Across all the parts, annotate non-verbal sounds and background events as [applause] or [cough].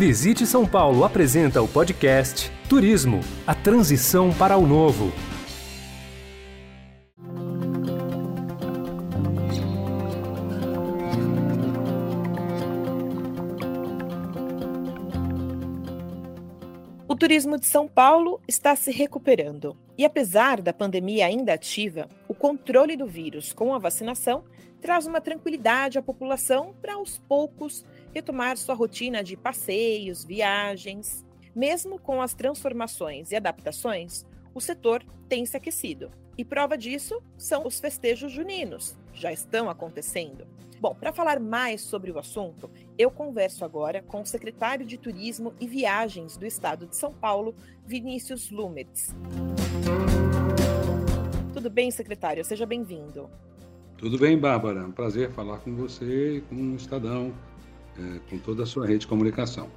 Visite São Paulo apresenta o podcast Turismo, a transição para o novo. O turismo de São Paulo está se recuperando. E apesar da pandemia ainda ativa, o controle do vírus com a vacinação traz uma tranquilidade à população para aos poucos retomar sua rotina de passeios, viagens. Mesmo com as transformações e adaptações, o setor tem se aquecido. E prova disso são os festejos juninos, já estão acontecendo. Bom, para falar mais sobre o assunto, eu converso agora com o secretário de Turismo e Viagens do Estado de São Paulo, Vinícius Lumetz. Tudo bem, secretário? Seja bem-vindo. Tudo bem, Bárbara. Um prazer falar com você e com o Estadão, é, com toda a sua rede de comunicação.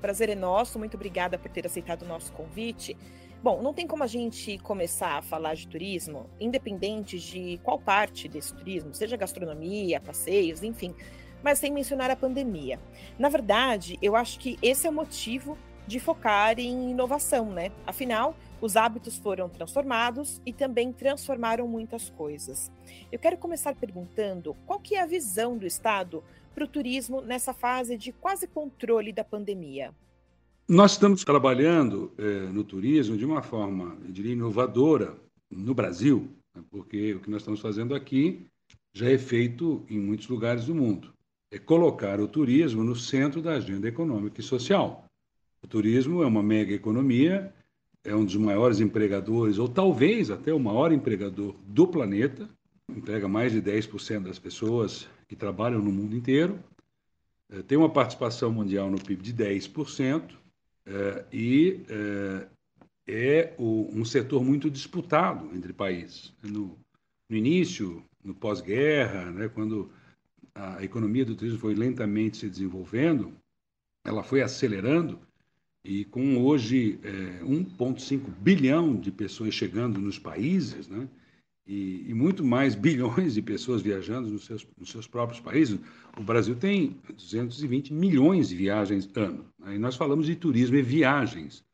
Prazer é nosso, muito obrigada por ter aceitado o nosso convite. Bom, não tem como a gente começar a falar de turismo, independente de qual parte desse turismo, seja gastronomia, passeios, enfim, mas sem mencionar a pandemia. Na verdade, eu acho que esse é o motivo de focar em inovação, né? Afinal, os hábitos foram transformados e também transformaram muitas coisas. Eu quero começar perguntando qual que é a visão do Estado para o turismo nessa fase de quase controle da pandemia. Nós estamos trabalhando é, no turismo de uma forma, eu diria, inovadora no Brasil, né? porque o que nós estamos fazendo aqui já é feito em muitos lugares do mundo. É colocar o turismo no centro da agenda econômica e social. O turismo é uma mega economia, é um dos maiores empregadores, ou talvez até o maior empregador do planeta, emprega mais de 10% das pessoas que trabalham no mundo inteiro, é, tem uma participação mundial no PIB de 10%, é, e é, é o, um setor muito disputado entre países. No, no início, no pós-guerra, né, quando a economia do turismo foi lentamente se desenvolvendo, ela foi acelerando e com hoje é, 1,5 bilhão de pessoas chegando nos países, né, e, e, muito mais [laughs] bilhões de pessoas viajando nos seus, nos seus próprios países. O Brasil tem 220 milhões de viagens ano. Aí nós falamos de turismo e viagens.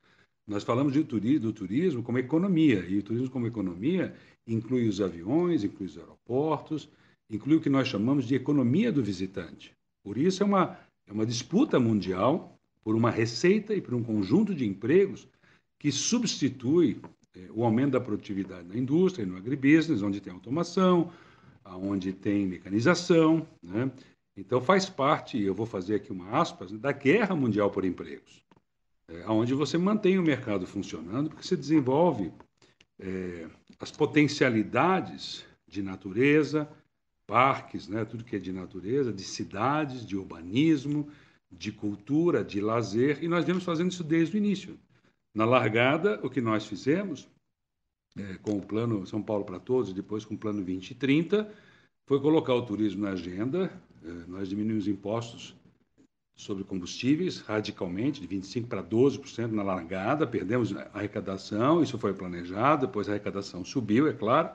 Nós falamos de turismo, do turismo como economia, e o turismo como economia inclui os aviões, inclui os aeroportos, inclui o que nós chamamos de economia do visitante. Por isso é uma, é uma disputa mundial por uma receita e por um conjunto de empregos que substitui é, o aumento da produtividade na indústria e no agribusiness, onde tem automação, onde tem mecanização. Né? Então, faz parte, eu vou fazer aqui uma aspas, da guerra mundial por empregos, é, onde você mantém o mercado funcionando, porque você desenvolve é, as potencialidades de natureza, parques, né, tudo que é de natureza, de cidades, de urbanismo, de cultura, de lazer, e nós viemos fazendo isso desde o início. Na largada, o que nós fizemos, é, com o plano São Paulo para Todos, depois com o plano 2030, foi colocar o turismo na agenda. É, nós diminuímos impostos sobre combustíveis radicalmente, de 25% para 12% na largada, perdemos a arrecadação, isso foi planejado, depois a arrecadação subiu, é claro.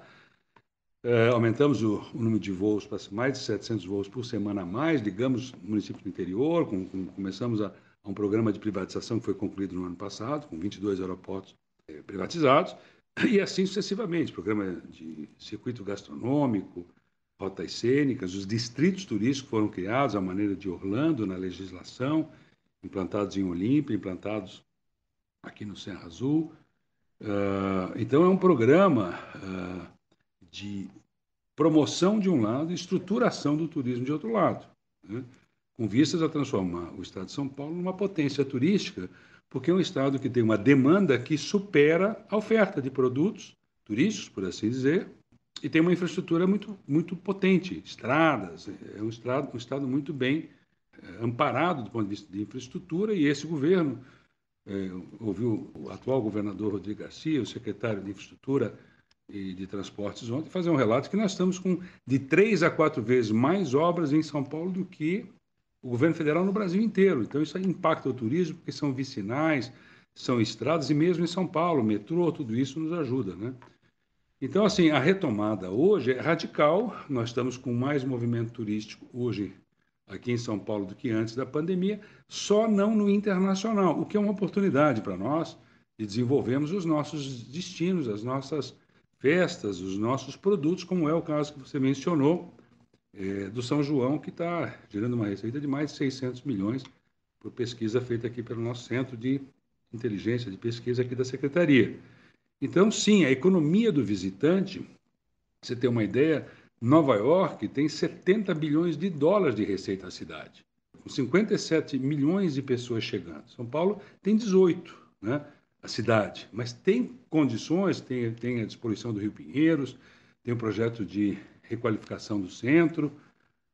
É, aumentamos o, o, número de voos para mais de 700 voos por semana a mais, ligamos municípios do interior, com, com, começamos a a um programa de privatização que foi concluído no ano passado, com 22 aeroportos eh, privatizados, [clears throat] e assim sucessivamente, programa de circuito gastronômico, rotas cênicas, os distritos turísticos foram criados à maneira de Orlando na legislação, implantados em Olímpia, implantados aqui no Serra Azul. Uh, então é um programa uh, de promoção de um lado e estruturação do turismo de outro lado. Né? com vistas a transformar o estado de São Paulo numa potência turística, porque é um estado que tem uma demanda que supera a oferta de produtos turísticos, por assim dizer, e tem uma infraestrutura muito, muito potente, estradas, é um estado, um estado muito bem é, amparado do ponto de vista de infraestrutura, e esse governo, é, ouviu o atual governador Rodrigo Garcia, o secretário de Infraestrutura e de Transportes ontem, fazer um relato que nós estamos com de três a quatro vezes mais obras em São Paulo do que o governo federal no Brasil inteiro. Então, isso impacta o turismo, porque são vicinais, são estradas, e mesmo em São Paulo, metrô, tudo isso nos ajuda. Né? Então, assim, a retomada hoje é radical. Nós estamos com mais movimento turístico hoje aqui em São Paulo do que antes da pandemia, só não no internacional, o que é uma oportunidade para nós de desenvolvermos os nossos destinos, as nossas festas, os nossos produtos, como é o caso que você mencionou é, do São João, que está gerando uma receita de mais de 600 milhões por pesquisa feita aqui pelo nosso Centro de Inteligência de Pesquisa aqui da Secretaria. Então, sim, a economia do visitante, você tem uma ideia, Nova York tem 70 bilhões de dólares de receita à cidade, com 57 milhões de pessoas chegando. São Paulo tem 18, né? A cidade, mas tem condições, tem, tem a disposição do Rio Pinheiros, tem o um projeto de requalificação do centro.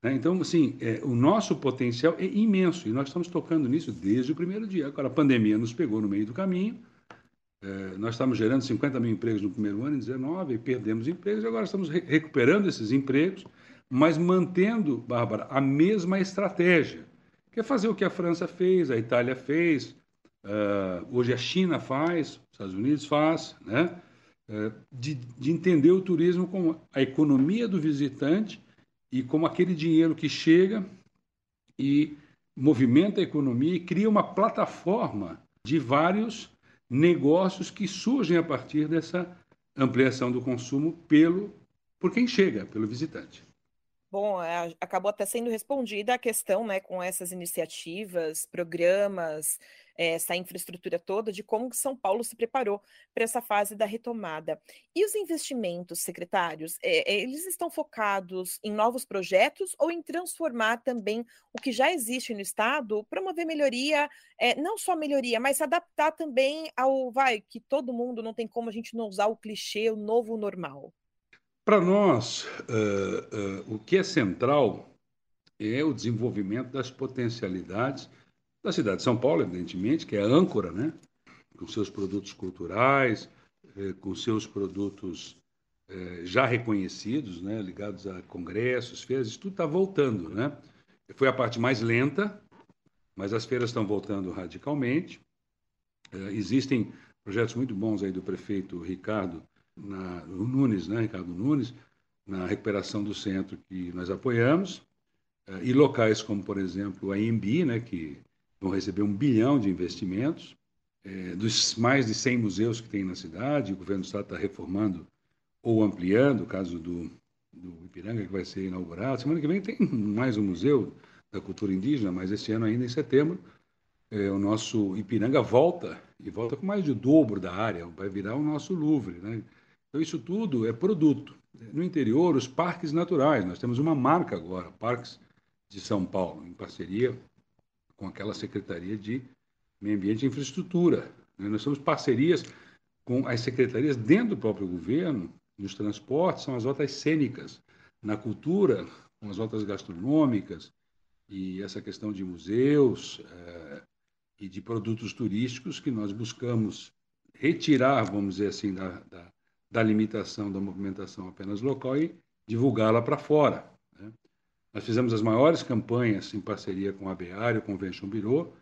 Né? Então, assim, é, o nosso potencial é imenso e nós estamos tocando nisso desde o primeiro dia. Agora, a pandemia nos pegou no meio do caminho, é, nós estamos gerando 50 mil empregos no primeiro ano, em 19, e perdemos empregos, e agora estamos re recuperando esses empregos, mas mantendo, Bárbara, a mesma estratégia, que é fazer o que a França fez, a Itália fez, uh, hoje a China faz, os Estados Unidos faz, né? Uh, de, de entender o turismo como a economia do visitante e como aquele dinheiro que chega e movimenta a economia e cria uma plataforma de vários negócios que surgem a partir dessa ampliação do consumo pelo por quem chega, pelo visitante. Bom, é, acabou até sendo respondida a questão, né, com essas iniciativas, programas, eh, essa infraestrutura toda, de como São Paulo se preparou para essa fase da retomada. E os investimentos, secretários, eh, eles estão focados em novos projetos ou em transformar também o que já existe no Estado, promover melhoria, não só melhoria, mas se adaptar também ao, vai, que todo mundo não tem como a gente não usar o clichê, o novo normal? Para nós, uh, uh, o que é central é o desenvolvimento das potencialidades da cidade de São Paulo, evidentemente, que é a âncora, né? com seus produtos culturais, eh, com seus produtos eh, já reconhecidos, né? ligados a congressos, feiras, isso tudo está voltando. Né? Foi a parte mais lenta, mas as feiras estão voltando radicalmente. Eh, existem projetos muito bons aí do prefeito Ricardo na, Nunes, né? Ricardo Nunes, na recuperação do centro que nós apoiamos, e locais como, por exemplo, a IMB, né, que vão receber um bilhão de investimentos. É, dos mais de 100 museus que tem na cidade, o governo do estado está reformando ou ampliando, o caso do, do Ipiranga, que vai ser inaugurado. Semana que vem tem mais um museu da cultura indígena, mas esse ano, ainda em setembro, é, o nosso Ipiranga volta, e volta com mais de dobro da área, vai virar o nosso Louvre. Né? Então, isso tudo é produto. No interior, os parques naturais, nós temos uma marca agora, Parques de São Paulo, em parceria com aquela Secretaria de Meio Ambiente e Infraestrutura. Né? Nós temos parcerias com as secretarias dentro do próprio governo, nos transportes, são as rotas cênicas, na cultura, com as rotas gastronômicas, e essa questão de museus é, e de produtos turísticos que nós buscamos retirar, vamos dizer assim, da, da, da limitação da movimentação apenas local e divulgá-la para fora. Nós fizemos as maiores campanhas em parceria com a BEAR e o Convention Bureau.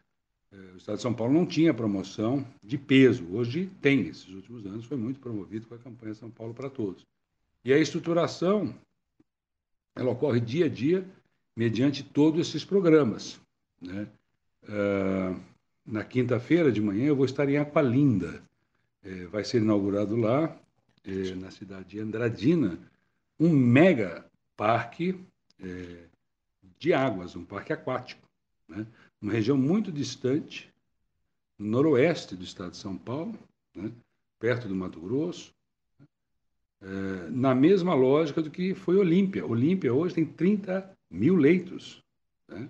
É, o Estado de São Paulo não tinha promoção de peso, hoje tem. Esses últimos anos foi muito promovido com a campanha São Paulo para Todos. E a estruturação, ela ocorre dia a dia, mediante todos esses programas. Né? Uh, na quinta-feira de manhã eu vou estar em Aqualinda. É, vai ser inaugurado lá, é, na cidade de Andradina, um mega parque é, de águas, um parque aquático, né? uma região muito distante, no noroeste do estado de São Paulo, né? perto do Mato Grosso, é, na mesma lógica do que foi Olímpia. Olímpia hoje tem 30 mil leitos. Né?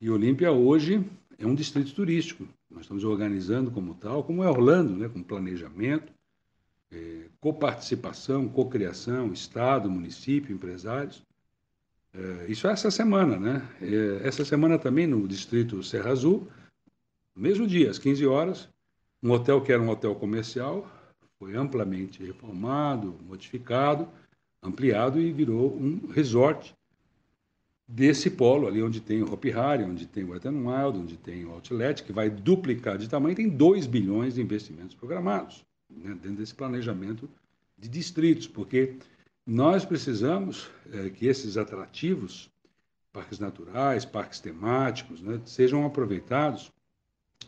E Olímpia hoje é um distrito turístico. Nós estamos organizando como tal, como é Orlando, né? com planejamento, é, coparticipação, cocriação, Estado, município, empresários. É, isso é essa semana, né? É, essa semana também no distrito Serra Azul, mesmo dia, às 15 horas, um hotel que era um hotel comercial foi amplamente reformado, modificado, ampliado e virou um resort desse polo ali onde tem o Hopi Hari, onde tem o Wet n Wild, onde tem o Outlet, que vai duplicar de tamanho, tem 2 bilhões de investimentos programados né, dentro desse planejamento de distritos, porque nós precisamos é, que esses atrativos parques naturais, parques temáticos, né, sejam aproveitados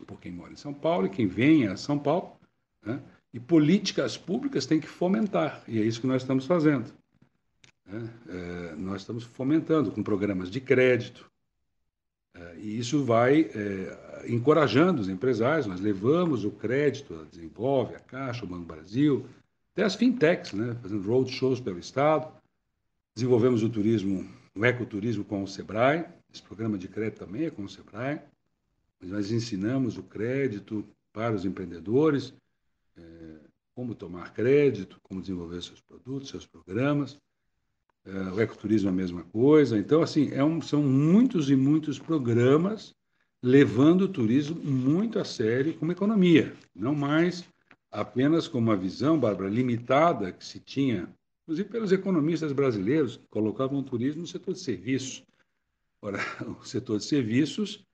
por quem mora em São Paulo e quem vem a São Paulo. Né, e políticas públicas têm que fomentar, e é isso que nós estamos fazendo. Né? É, nós estamos fomentando com programas de crédito, é, e isso vai é, encorajando os empresários. Nós levamos o crédito, a Desenvolve, a Caixa, o Banco Brasil, até as fintechs, né? fazendo roadshows pelo Estado. Desenvolvemos o turismo, o ecoturismo com o Sebrae. Esse programa de crédito também é com o Sebrae. Nós ensinamos o crédito para os empreendedores, é, como tomar crédito, como desenvolver seus produtos, seus programas. É, o ecoturismo é a mesma coisa. Então, assim, é um, são muitos e muitos programas levando o turismo muito a sério como economia, não mais apenas com uma visão, Bárbara, limitada que se tinha, inclusive pelos economistas brasileiros, que colocavam o turismo no setor de serviços. Ora, [laughs] o setor de serviços,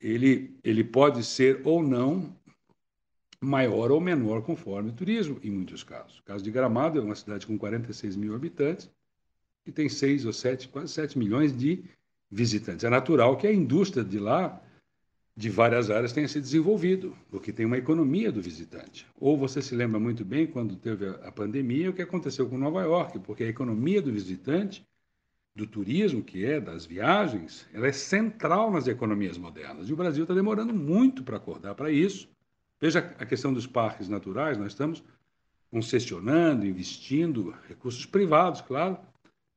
ele, ele pode ser ou não maior ou menor conforme o turismo, em muitos casos. O caso de Gramado é uma cidade com 46 mil habitantes, que tem 6 ou 7, quase 7 milhões de visitantes. É natural que a indústria de lá, de várias áreas, tenha se desenvolvido, porque tem uma economia do visitante. Ou você se lembra muito bem, quando teve a pandemia, o que aconteceu com Nova York, porque a economia do visitante, do turismo, que é das viagens, ela é central nas economias modernas. E o Brasil está demorando muito para acordar para isso. Veja a questão dos parques naturais, nós estamos concessionando, investindo recursos privados, claro,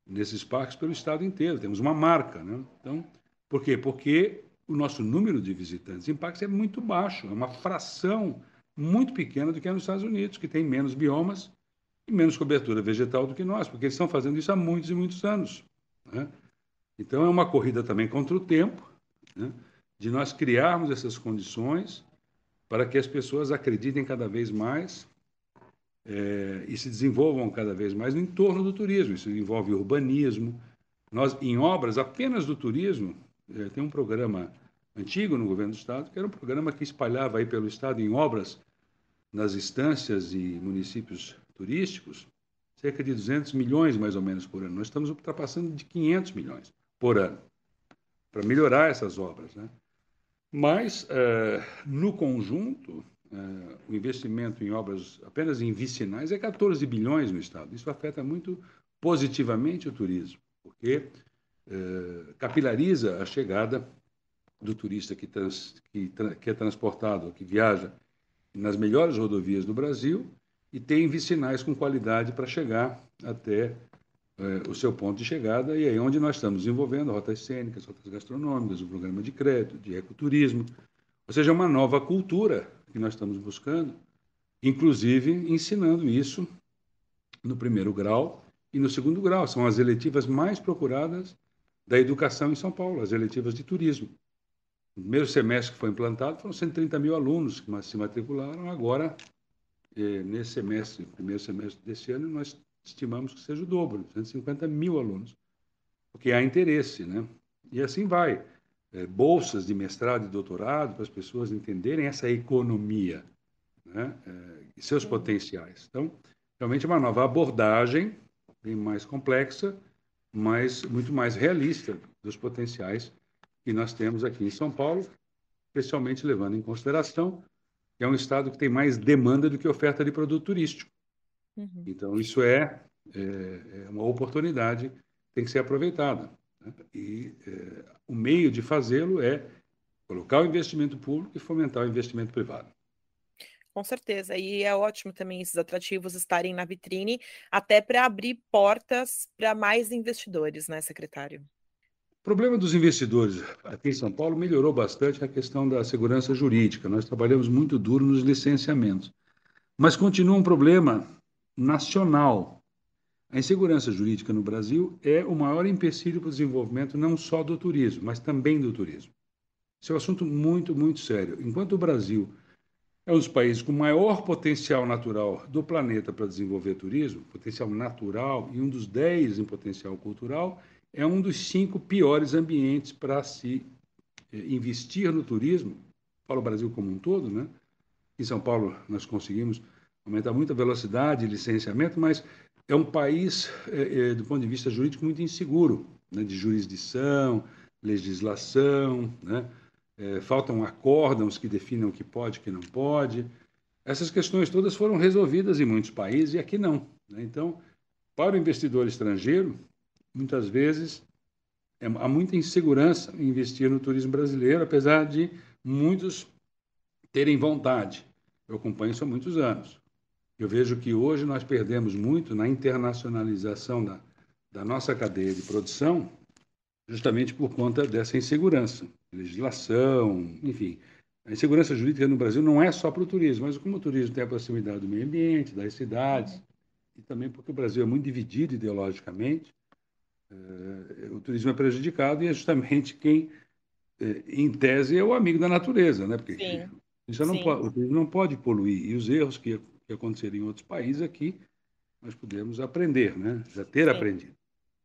nesses parques pelo estado inteiro. Temos uma marca, né? Então, por quê? Porque o nosso número de visitantes parques é muito baixo, é uma fração muito pequena do que é nos Estados Unidos, que tem menos biomas e menos cobertura vegetal do que nós, porque eles estão fazendo isso há muitos e muitos anos. Né? Então, é uma corrida também contra o tempo, né? de nós criarmos essas condições para que as pessoas acreditem cada vez mais é, e se desenvolvam cada vez mais no entorno do turismo. Isso envolve urbanismo. Nós, em obras apenas do turismo, é, tem um programa antigo no governo do estado que era um programa que espalhava aí pelo estado em obras nas instâncias e municípios turísticos cerca de 200 milhões mais ou menos por ano. Nós estamos ultrapassando de 500 milhões por ano para melhorar essas obras, né? Mas é, no conjunto Uh, o investimento em obras apenas em vicinais é 14 bilhões no Estado. Isso afeta muito positivamente o turismo, porque uh, capilariza a chegada do turista que, trans, que, que, é transportado, que viaja nas melhores rodovias do Brasil e tem vicinais com qualidade para chegar até uh, o seu ponto de chegada. E aí é onde nós estamos desenvolvendo rotas cênicas, rotas gastronômicas, o programa de crédito, de ecoturismo, ou seja, uma nova cultura que nós estamos buscando, inclusive ensinando isso no primeiro grau e no segundo grau. São as eletivas mais procuradas da educação em São Paulo, as eletivas de turismo. No primeiro semestre que foi implantado, foram 130 mil alunos que se matricularam. Agora, eh, nesse semestre, primeiro semestre desse ano, nós estimamos que seja o dobro, 150 mil alunos, porque há interesse, né? E assim vai é, bolsas de mestrado e doutorado para as pessoas entenderem essa economia né, é, e seus potenciais. Então, realmente é uma nova abordagem, bem mais complexa, mas muito mais realista dos potenciais que nós temos aqui em São Paulo, especialmente levando em consideração que é um estado que tem mais demanda do que oferta de produto turístico. Uhum. Então, isso é, é, é uma oportunidade que tem que ser aproveitada. Né? E é, o meio de fazê-lo é colocar o investimento público e fomentar o investimento privado. Com certeza. E é ótimo também esses atrativos estarem na vitrine, até para abrir portas para mais investidores, né, secretário? O problema dos investidores aqui em São Paulo melhorou bastante a questão da segurança jurídica. Nós trabalhamos muito duro nos licenciamentos. Mas continua um problema nacional a insegurança jurídica no Brasil é o maior empecilho para o desenvolvimento não só do turismo, mas também do turismo. Isso é um assunto muito, muito sério. Enquanto o Brasil é um dos países com maior potencial natural do planeta para desenvolver turismo, potencial natural, e um dos dez em potencial cultural, é um dos cinco piores ambientes para se eh, investir no turismo. Falo o Brasil como um todo, né? Em São Paulo nós conseguimos aumentar muito a velocidade de licenciamento, mas é um país, é, é, do ponto de vista jurídico, muito inseguro. né, de jurisdição, legislação, né? É, faltam acórdãos que definam o que pode e o que não pode. Essas questões todas foram resolvidas em muitos países e aqui não. Né? Então, para o investidor estrangeiro, muitas vezes é, há muita insegurança em investir no turismo brasileiro, apesar de muitos terem vontade. Eu acompanho isso há muitos anos. Eu vejo que hoje nós perdemos muito na internacionalização da, da nossa cadeia de produção, justamente por conta dessa insegurança, legislação, enfim. A insegurança jurídica no Brasil não é só para o turismo, mas como o turismo tem a proximidade do meio ambiente, das cidades, e também porque o Brasil é muito dividido ideologicamente, o turismo é prejudicado e é justamente quem, eh, em tese, é o amigo da natureza, né? Porque Sim. Isso não pode, o turismo não pode poluir. E os erros que, que aconteceriam em outros países aqui, nós podemos aprender, né? já ter Sim. aprendido.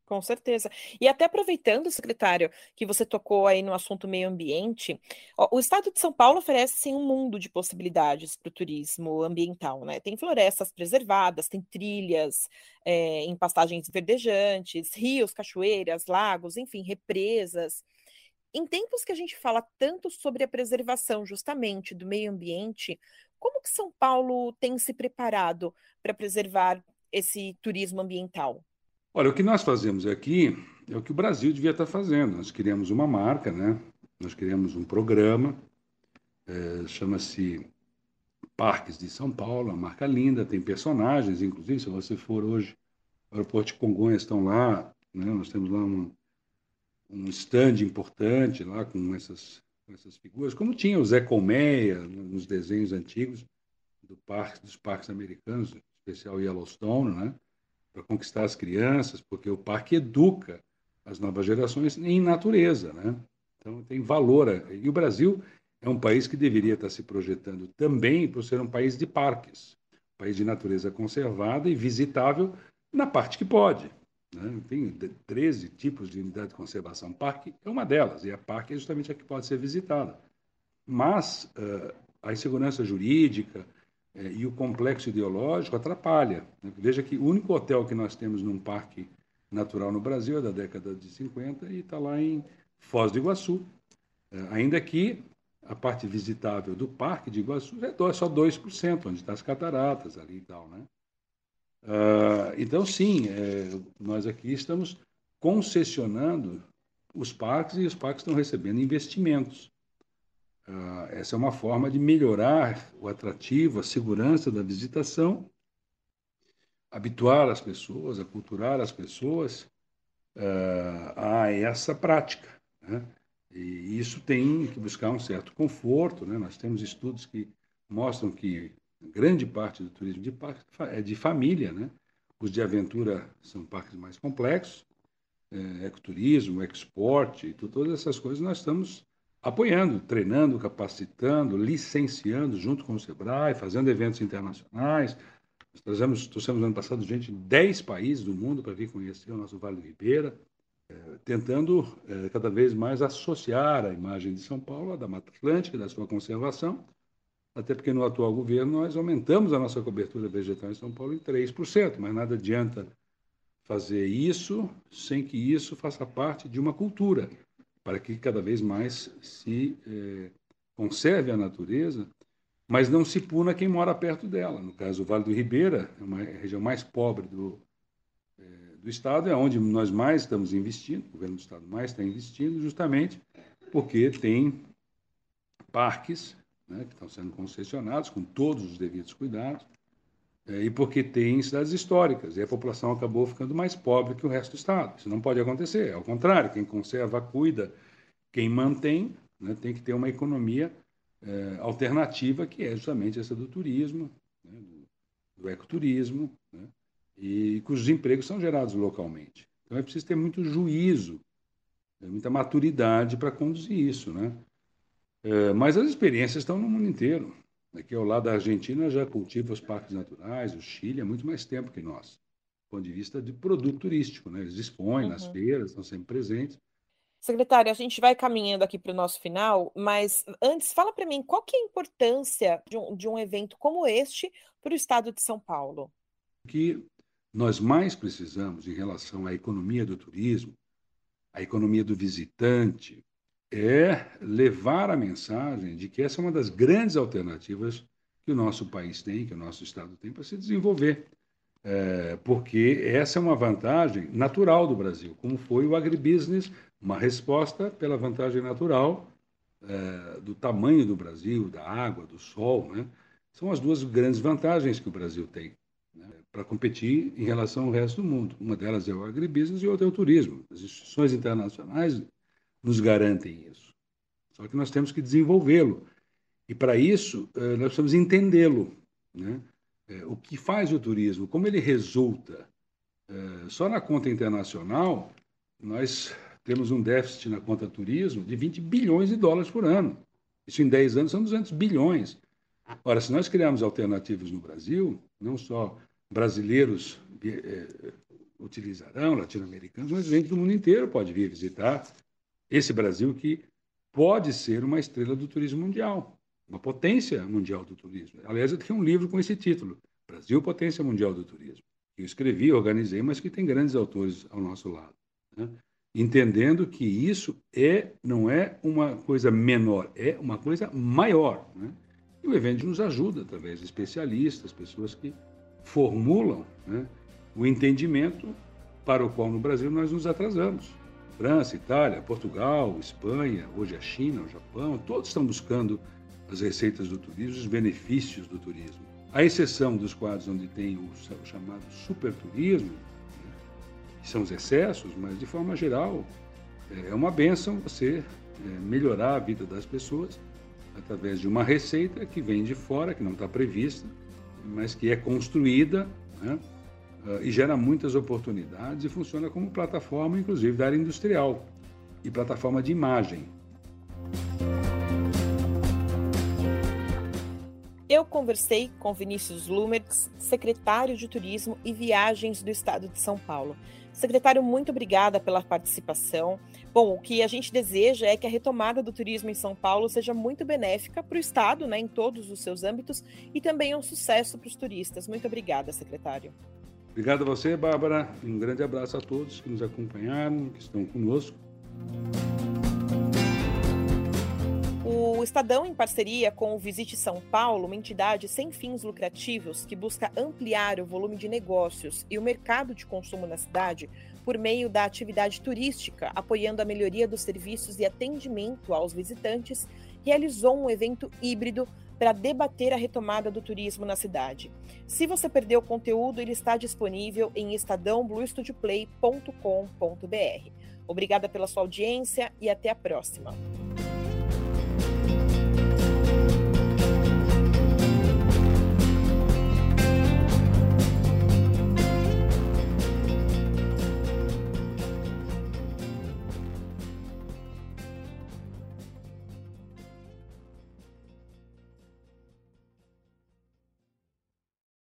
Com certeza. E até aproveitando, secretário, que você tocou aí no assunto meio ambiente, ó, o estado de São Paulo oferece sim, um mundo de possibilidades para o turismo ambiental, né? Tem florestas preservadas, tem trilhas é, em pastagens verdejantes, rios, cachoeiras, lagos, enfim, represas. Em tempos que a gente fala tanto sobre a preservação justamente do meio ambiente, como que São Paulo tem se preparado para preservar esse turismo ambiental? Olha, o que nós fazemos aqui é o que o Brasil devia estar fazendo. Nós queremos uma marca, né? Nós queremos um programa, é, chama-se Parques de São Paulo, uma marca linda, tem personagens, inclusive, se você for hoje, o aeroporto de Congonhas estão lá, né? nós temos lá um, um stand importante lá com essas, com essas figuras, como tinha o Zé Colmeia nos desenhos antigos do parque, dos parques americanos, especial Yellowstone, né? Para conquistar as crianças, porque o parque educa as novas gerações em natureza, né? Então tem valor. E o Brasil é um país que deveria estar se projetando também por ser um país de parques, um país de natureza conservada e visitável na parte que pode. Né? Tem 13 tipos de unidade de conservação. Parque é uma delas, e a parque é justamente a que pode ser visitada. Mas uh, a insegurança jurídica uh, e o complexo ideológico atrapalha. Né? Veja que o único hotel que nós temos num parque natural no Brasil é da década de 50 e está lá em Foz do Iguaçu. Uh, ainda que a parte visitável do Parque de Iguaçu é só 2%, onde estão as cataratas ali e tal, né? Uh, então, sim, é, nós aqui estamos concessionando os parques e os parques estão recebendo investimentos. Uh, essa é uma forma de melhorar o atrativo, a segurança da visitação, habituar as pessoas, aculturar as pessoas uh, a essa prática. Né? E isso tem que buscar um certo conforto. Né? Nós temos estudos que mostram que grande parte do turismo de parque é de família, né? Os de aventura são parques mais complexos, é, ecoturismo, exporte, todas essas coisas nós estamos apoiando, treinando, capacitando, licenciando junto com o Sebrae, fazendo eventos internacionais. Nós trazemos, trouxemos no ano passado gente de 10 países do mundo para vir conhecer o nosso Vale do Ribeira, é, tentando é, cada vez mais associar a imagem de São Paulo da Mata Atlântica, da sua conservação, até porque no atual governo nós aumentamos a nossa cobertura vegetal em São Paulo em 3%, mas nada adianta fazer isso sem que isso faça parte de uma cultura, para que cada vez mais se é, conserve a natureza, mas não se puna quem mora perto dela. No caso, o Vale do Ribeira é uma região mais pobre do, é, do Estado, é onde nós mais estamos investindo, o governo do Estado mais está investindo, justamente porque tem parques né, que estão sendo concessionados com todos os devidos cuidados, é, e porque tem cidades históricas, e a população acabou ficando mais pobre que o resto do Estado. Isso não pode acontecer, é ao contrário, quem conserva, cuida, quem mantém, né, tem que ter uma economia é, alternativa, que é justamente essa do turismo, né, do, do, ecoturismo, né, e cujos empregos são gerados localmente. Então é preciso ter muito juízo, né, muita maturidade para conduzir isso, né? É, mas as experiências estão no mundo inteiro. Aqui ao lado da Argentina já cultiva os parques naturais, o Chile há muito mais tempo que nós, do ponto de vista de produto turístico. Né? Eles dispõem uhum. nas feiras, estão sempre presentes. Secretário, a gente vai caminhando aqui para o nosso final, mas antes, fala para mim qual que é a importância de um, de um evento como este para o estado de São Paulo? O que nós mais precisamos em relação à economia do turismo a economia do visitante, é levar a mensagem de que essa é uma das grandes alternativas que o nosso país tem, que o nosso Estado tem para se desenvolver. É, porque essa é uma vantagem natural do Brasil, como foi o agribusiness, uma resposta pela vantagem natural é, do tamanho do Brasil, da água, do sol. Né? São as duas grandes vantagens que o Brasil tem né, para competir em relação ao resto do mundo. Uma delas é o agribusiness e outra é o turismo. As instituições internacionais nos garantem isso. Só que nós temos que desenvolvê-lo. E para isso, eh, nós precisamos entendê-lo. Né? Eh, o que faz o turismo, como ele resulta. Eh, só na conta internacional, nós temos um déficit na conta turismo de 20 bilhões de dólares por ano. Isso em 10 anos são 200 bilhões. Ora, se nós criarmos alternativas no Brasil, não só brasileiros utilizarão, latino-americanos, mas gente do mundo inteiro pode vir visitar esse Brasil que pode ser uma estrela do turismo mundial uma potência mundial do turismo. Aliás, eu tenho um livro com esse título, Brasil, Potência Mundial do Turismo, que eu escrevi, organizei, mas que tem grandes autores ao nosso lado. Né? Entendendo que isso é, não é uma coisa menor, é uma coisa maior. Né? E o evento nos ajuda, através de especialistas, pessoas que formulam né, o entendimento para o qual no Brasil nós nos atrasamos. França, Itália, Portugal, Espanha, hoje a China, o Japão, todos estão buscando as receitas do turismo, os benefícios do turismo. À exceção dos quadros onde tem o, chamado superturismo, né, que são os excessos, mas de forma geral é, é uma benção você é, melhorar a vida das pessoas através de uma receita que vem de fora, que não está prevista, mas que é construída né, e gera muitas oportunidades e funciona como plataforma, inclusive, da área industrial e plataforma de imagem. Eu conversei com Vinícius Lumertz, secretário de Turismo e Viagens do Estado de São Paulo. Secretário, muito obrigada pela participação. Bom, o que a gente deseja é que a retomada do turismo em São Paulo seja muito benéfica para o Estado, né, em todos os seus âmbitos, e também um sucesso para os turistas. Muito obrigada, secretário. Obrigado a você, Bárbara. Um grande abraço a todos que nos acompanharam, que estão conosco. O Estadão, em parceria com o Visite São Paulo, uma entidade sem fins lucrativos que busca ampliar o volume de negócios e o mercado de consumo na cidade por meio da atividade turística, apoiando a melhoria dos serviços e atendimento aos visitantes, realizou um evento híbrido para debater a retomada do turismo na cidade. Se você perdeu o conteúdo, ele está disponível em estadãobluestudioplay.com.br. Obrigada pela sua audiência e até a próxima.